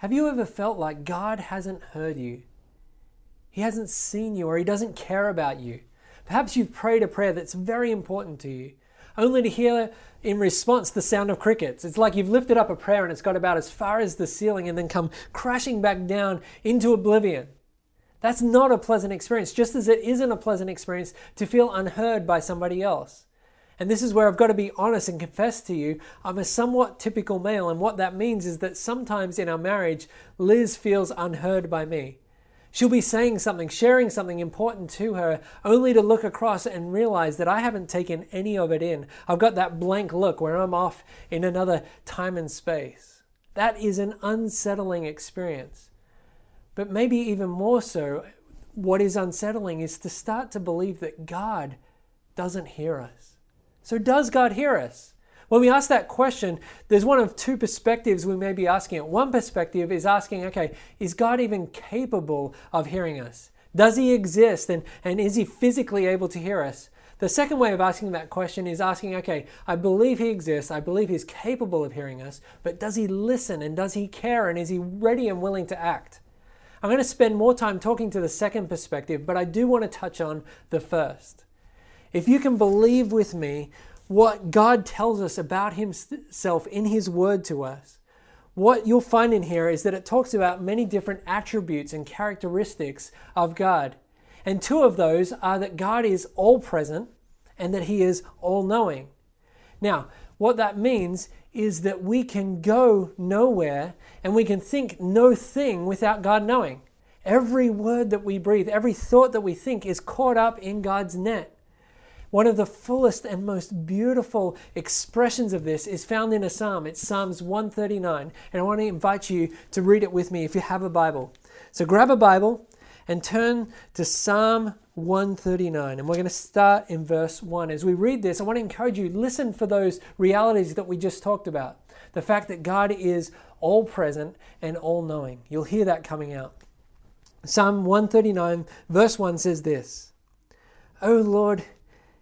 Have you ever felt like God hasn't heard you? He hasn't seen you or He doesn't care about you. Perhaps you've prayed a prayer that's very important to you, only to hear in response the sound of crickets. It's like you've lifted up a prayer and it's got about as far as the ceiling and then come crashing back down into oblivion. That's not a pleasant experience, just as it isn't a pleasant experience to feel unheard by somebody else. And this is where I've got to be honest and confess to you, I'm a somewhat typical male. And what that means is that sometimes in our marriage, Liz feels unheard by me. She'll be saying something, sharing something important to her, only to look across and realize that I haven't taken any of it in. I've got that blank look where I'm off in another time and space. That is an unsettling experience. But maybe even more so, what is unsettling is to start to believe that God doesn't hear us. So, does God hear us? When we ask that question, there's one of two perspectives we may be asking it. One perspective is asking, okay, is God even capable of hearing us? Does he exist and, and is he physically able to hear us? The second way of asking that question is asking, okay, I believe he exists, I believe he's capable of hearing us, but does he listen and does he care and is he ready and willing to act? I'm going to spend more time talking to the second perspective, but I do want to touch on the first. If you can believe with me what God tells us about Himself in His Word to us, what you'll find in here is that it talks about many different attributes and characteristics of God. And two of those are that God is all present and that He is all knowing. Now, what that means is that we can go nowhere and we can think no thing without God knowing. Every word that we breathe, every thought that we think is caught up in God's net. One of the fullest and most beautiful expressions of this is found in a psalm. It's Psalms 139. And I want to invite you to read it with me if you have a Bible. So grab a Bible and turn to Psalm 139. And we're going to start in verse 1. As we read this, I want to encourage you listen for those realities that we just talked about. The fact that God is all present and all knowing. You'll hear that coming out. Psalm 139, verse 1 says this O Lord,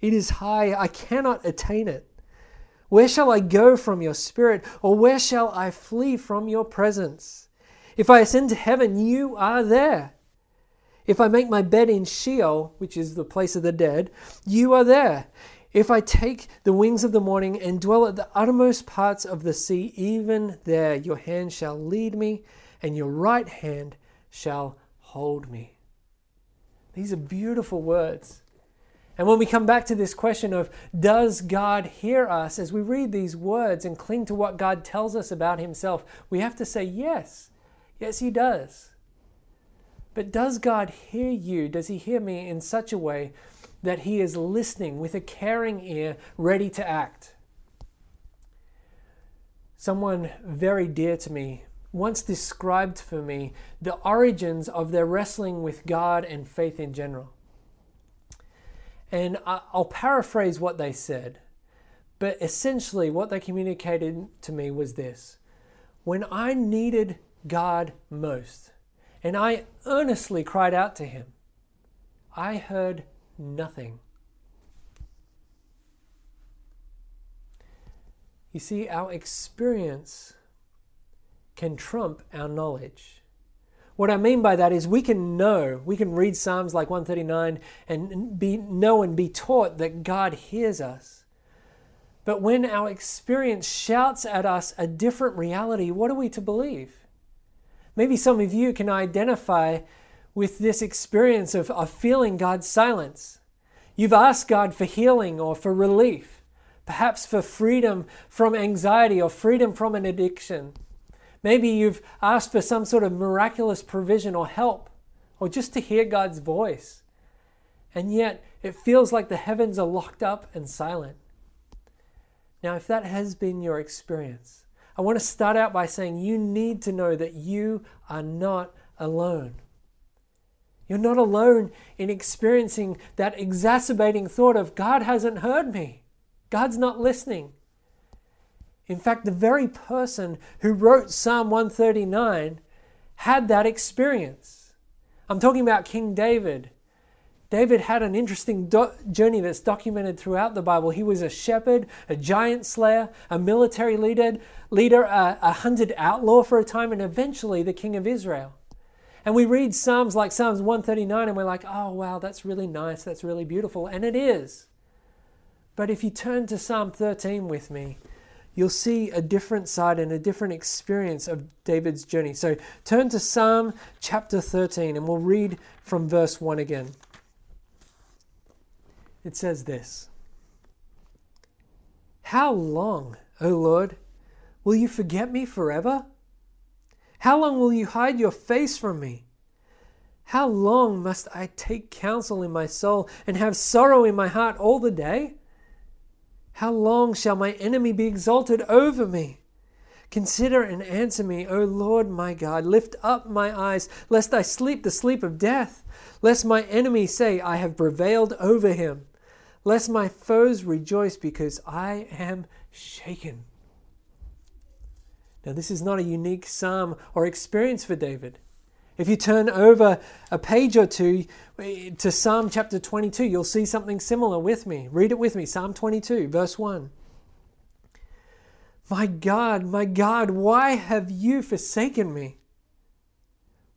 It is high, I cannot attain it. Where shall I go from your spirit, or where shall I flee from your presence? If I ascend to heaven, you are there. If I make my bed in Sheol, which is the place of the dead, you are there. If I take the wings of the morning and dwell at the uttermost parts of the sea, even there your hand shall lead me, and your right hand shall hold me. These are beautiful words. And when we come back to this question of does God hear us, as we read these words and cling to what God tells us about Himself, we have to say yes. Yes, He does. But does God hear you? Does He hear me in such a way that He is listening with a caring ear, ready to act? Someone very dear to me once described for me the origins of their wrestling with God and faith in general. And I'll paraphrase what they said, but essentially what they communicated to me was this When I needed God most, and I earnestly cried out to Him, I heard nothing. You see, our experience can trump our knowledge. What I mean by that is we can know, we can read Psalms like 139 and be know and be taught that God hears us. But when our experience shouts at us a different reality, what are we to believe? Maybe some of you can identify with this experience of, of feeling God's silence. You've asked God for healing or for relief, perhaps for freedom from anxiety or freedom from an addiction. Maybe you've asked for some sort of miraculous provision or help, or just to hear God's voice. And yet, it feels like the heavens are locked up and silent. Now, if that has been your experience, I want to start out by saying you need to know that you are not alone. You're not alone in experiencing that exacerbating thought of God hasn't heard me. God's not listening. In fact, the very person who wrote Psalm 139 had that experience. I'm talking about King David. David had an interesting do- journey that's documented throughout the Bible. He was a shepherd, a giant slayer, a military leader, leader, a, a hunted outlaw for a time, and eventually the king of Israel. And we read Psalms like Psalms 139 and we're like, oh, wow, that's really nice, that's really beautiful. And it is. But if you turn to Psalm 13 with me, you'll see a different side and a different experience of David's journey. So turn to Psalm chapter 13 and we'll read from verse 1 again. It says this How long, O Lord, will you forget me forever? How long will you hide your face from me? How long must I take counsel in my soul and have sorrow in my heart all the day? How long shall my enemy be exalted over me? Consider and answer me, O Lord my God. Lift up my eyes, lest I sleep the sleep of death, lest my enemy say, I have prevailed over him, lest my foes rejoice because I am shaken. Now, this is not a unique psalm or experience for David. If you turn over a page or two eh, to Psalm chapter 22, you'll see something similar with me. Read it with me Psalm 22, verse 1. My God, my God, why have you forsaken me?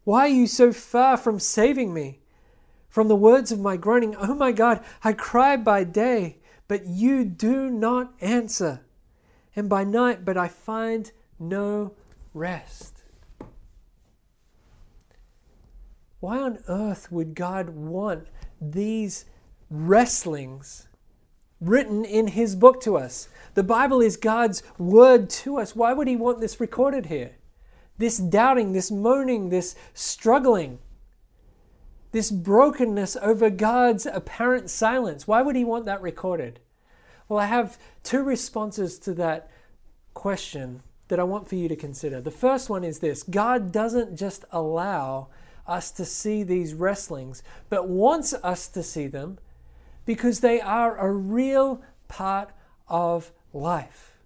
Why are you so far from saving me? From the words of my groaning, oh my God, I cry by day, but you do not answer, and by night, but I find no rest. Why on earth would God want these wrestlings written in His book to us? The Bible is God's word to us. Why would He want this recorded here? This doubting, this moaning, this struggling, this brokenness over God's apparent silence. Why would He want that recorded? Well, I have two responses to that question that I want for you to consider. The first one is this God doesn't just allow us to see these wrestlings, but wants us to see them because they are a real part of life.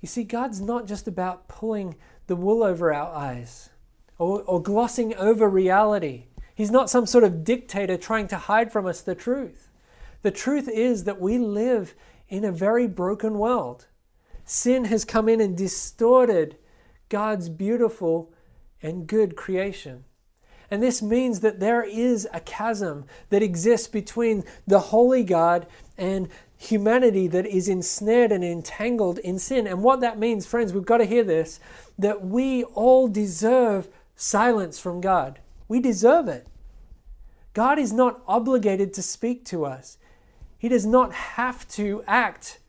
You see, God's not just about pulling the wool over our eyes or, or glossing over reality. He's not some sort of dictator trying to hide from us the truth. The truth is that we live in a very broken world. Sin has come in and distorted God's beautiful and good creation. And this means that there is a chasm that exists between the holy God and humanity that is ensnared and entangled in sin. And what that means, friends, we've got to hear this that we all deserve silence from God. We deserve it. God is not obligated to speak to us, He does not have to act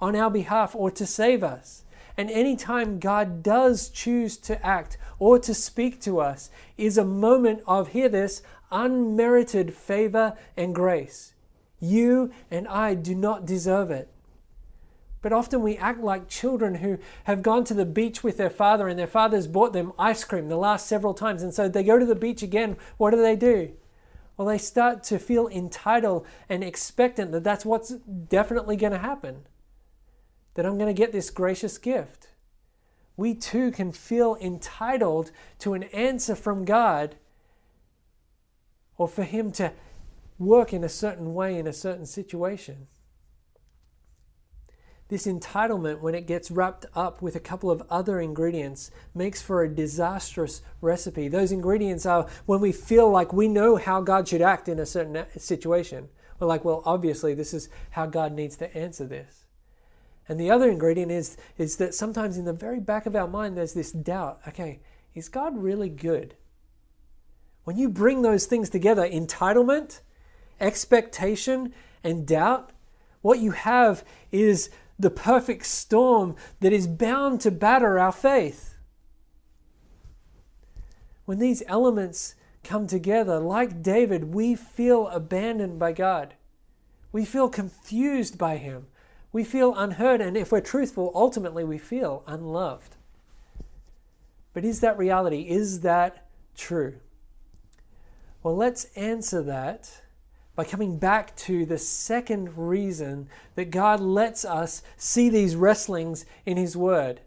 on our behalf or to save us. And anytime God does choose to act or to speak to us is a moment of, hear this, unmerited favor and grace. You and I do not deserve it. But often we act like children who have gone to the beach with their father and their father's bought them ice cream the last several times. And so they go to the beach again. What do they do? Well, they start to feel entitled and expectant that that's what's definitely going to happen that I'm going to get this gracious gift. We too can feel entitled to an answer from God or for Him to work in a certain way in a certain situation. This entitlement, when it gets wrapped up with a couple of other ingredients, makes for a disastrous recipe. Those ingredients are when we feel like we know how God should act in a certain situation. We're like, well, obviously, this is how God needs to answer this. And the other ingredient is, is that sometimes in the very back of our mind, there's this doubt okay, is God really good? When you bring those things together, entitlement, expectation, and doubt, what you have is the perfect storm that is bound to batter our faith. When these elements come together, like David, we feel abandoned by God. We feel confused by Him. We feel unheard, and if we're truthful, ultimately we feel unloved. But is that reality? Is that true? Well, let's answer that by coming back to the second reason that God lets us see these wrestlings in His Word.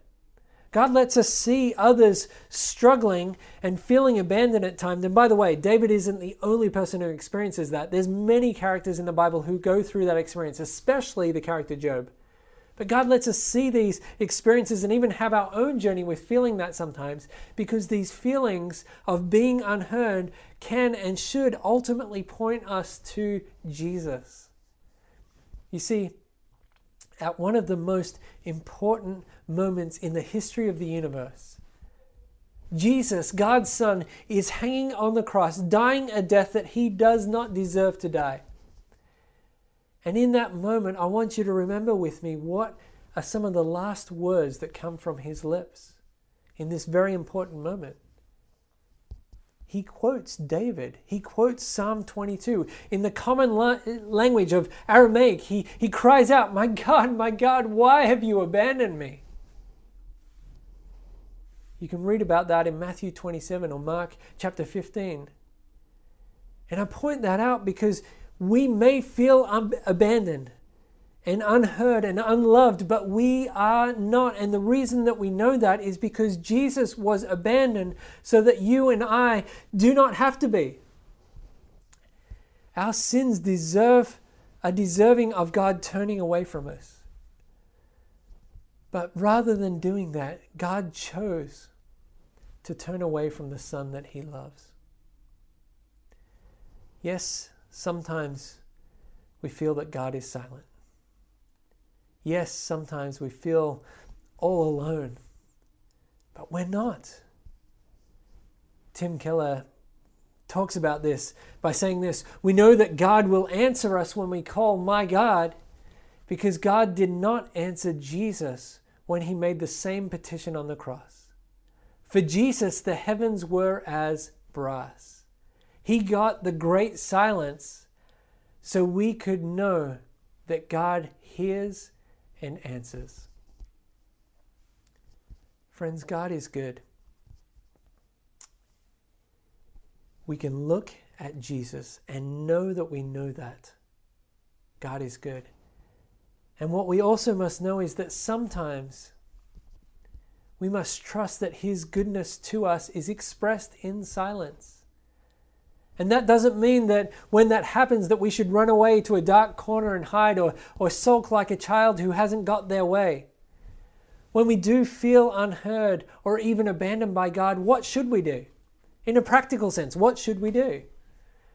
God lets us see others struggling and feeling abandoned at times. And by the way, David isn't the only person who experiences that. There's many characters in the Bible who go through that experience, especially the character Job. But God lets us see these experiences and even have our own journey with feeling that sometimes because these feelings of being unheard can and should ultimately point us to Jesus. You see, at one of the most important moments in the history of the universe, Jesus, God's Son, is hanging on the cross, dying a death that he does not deserve to die. And in that moment, I want you to remember with me what are some of the last words that come from his lips in this very important moment. He quotes David. He quotes Psalm 22. In the common la- language of Aramaic, he, he cries out, My God, my God, why have you abandoned me? You can read about that in Matthew 27 or Mark chapter 15. And I point that out because we may feel un- abandoned and unheard and unloved, but we are not. And the reason that we know that is because Jesus was abandoned so that you and I do not have to be. Our sins deserve are deserving of God turning away from us. But rather than doing that, God chose to turn away from the Son that He loves. Yes, Sometimes we feel that God is silent. Yes, sometimes we feel all alone, but we're not. Tim Keller talks about this by saying this We know that God will answer us when we call, My God, because God did not answer Jesus when he made the same petition on the cross. For Jesus, the heavens were as brass. He got the great silence so we could know that God hears and answers. Friends, God is good. We can look at Jesus and know that we know that God is good. And what we also must know is that sometimes we must trust that His goodness to us is expressed in silence. And that doesn't mean that when that happens that we should run away to a dark corner and hide or, or sulk like a child who hasn't got their way. When we do feel unheard or even abandoned by God, what should we do? In a practical sense, what should we do?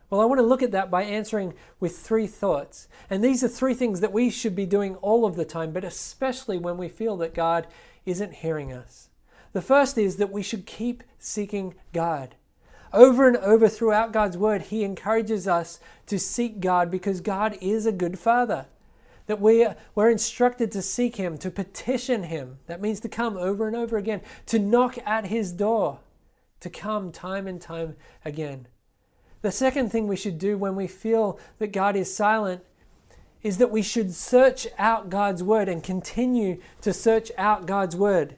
Well, I want to look at that by answering with three thoughts. And these are three things that we should be doing all of the time, but especially when we feel that God isn't hearing us. The first is that we should keep seeking God. Over and over throughout God's word, He encourages us to seek God because God is a good Father. That we, we're instructed to seek Him, to petition Him. That means to come over and over again, to knock at His door, to come time and time again. The second thing we should do when we feel that God is silent is that we should search out God's Word and continue to search out God's Word.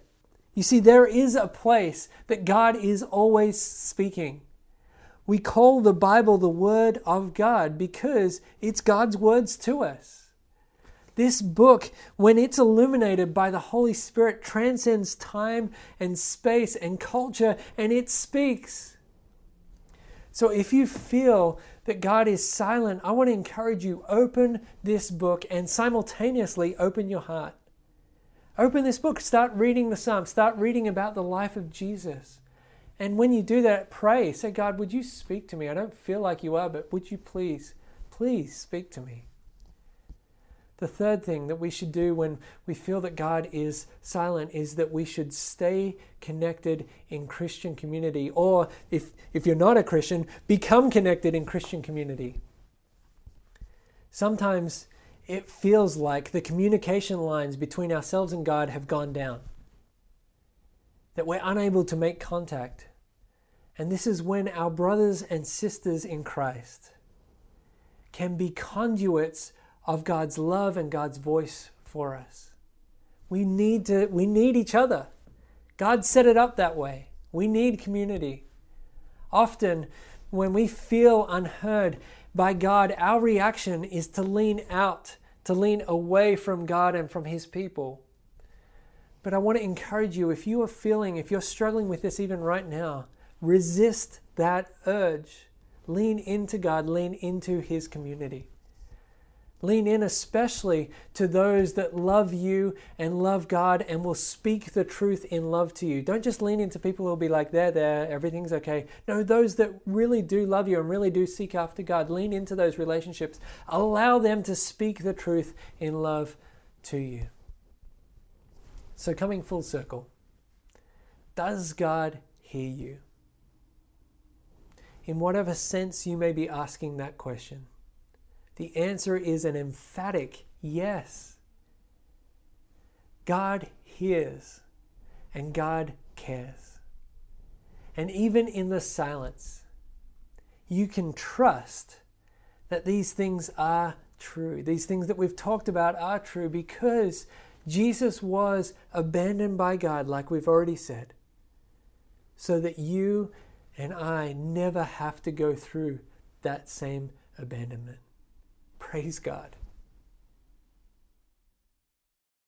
You see, there is a place that God is always speaking. We call the Bible the Word of God because it's God's words to us. This book, when it's illuminated by the Holy Spirit, transcends time and space and culture and it speaks. So if you feel that God is silent, I want to encourage you open this book and simultaneously open your heart. Open this book, start reading the Psalms, start reading about the life of Jesus. And when you do that, pray. Say, God, would you speak to me? I don't feel like you are, but would you please, please speak to me? The third thing that we should do when we feel that God is silent is that we should stay connected in Christian community. Or if, if you're not a Christian, become connected in Christian community. Sometimes it feels like the communication lines between ourselves and God have gone down that we're unable to make contact. And this is when our brothers and sisters in Christ can be conduits of God's love and God's voice for us. We need to we need each other. God set it up that way. We need community. Often when we feel unheard by God, our reaction is to lean out, to lean away from God and from his people. But I want to encourage you if you are feeling, if you're struggling with this even right now, resist that urge. Lean into God, lean into His community. Lean in especially to those that love you and love God and will speak the truth in love to you. Don't just lean into people who will be like, there, there, everything's okay. No, those that really do love you and really do seek after God, lean into those relationships. Allow them to speak the truth in love to you. So, coming full circle, does God hear you? In whatever sense you may be asking that question the answer is an emphatic yes. God hears and God cares. And even in the silence, you can trust that these things are true. These things that we've talked about are true because Jesus was abandoned by God, like we've already said, so that you and I never have to go through that same abandonment. Praise God.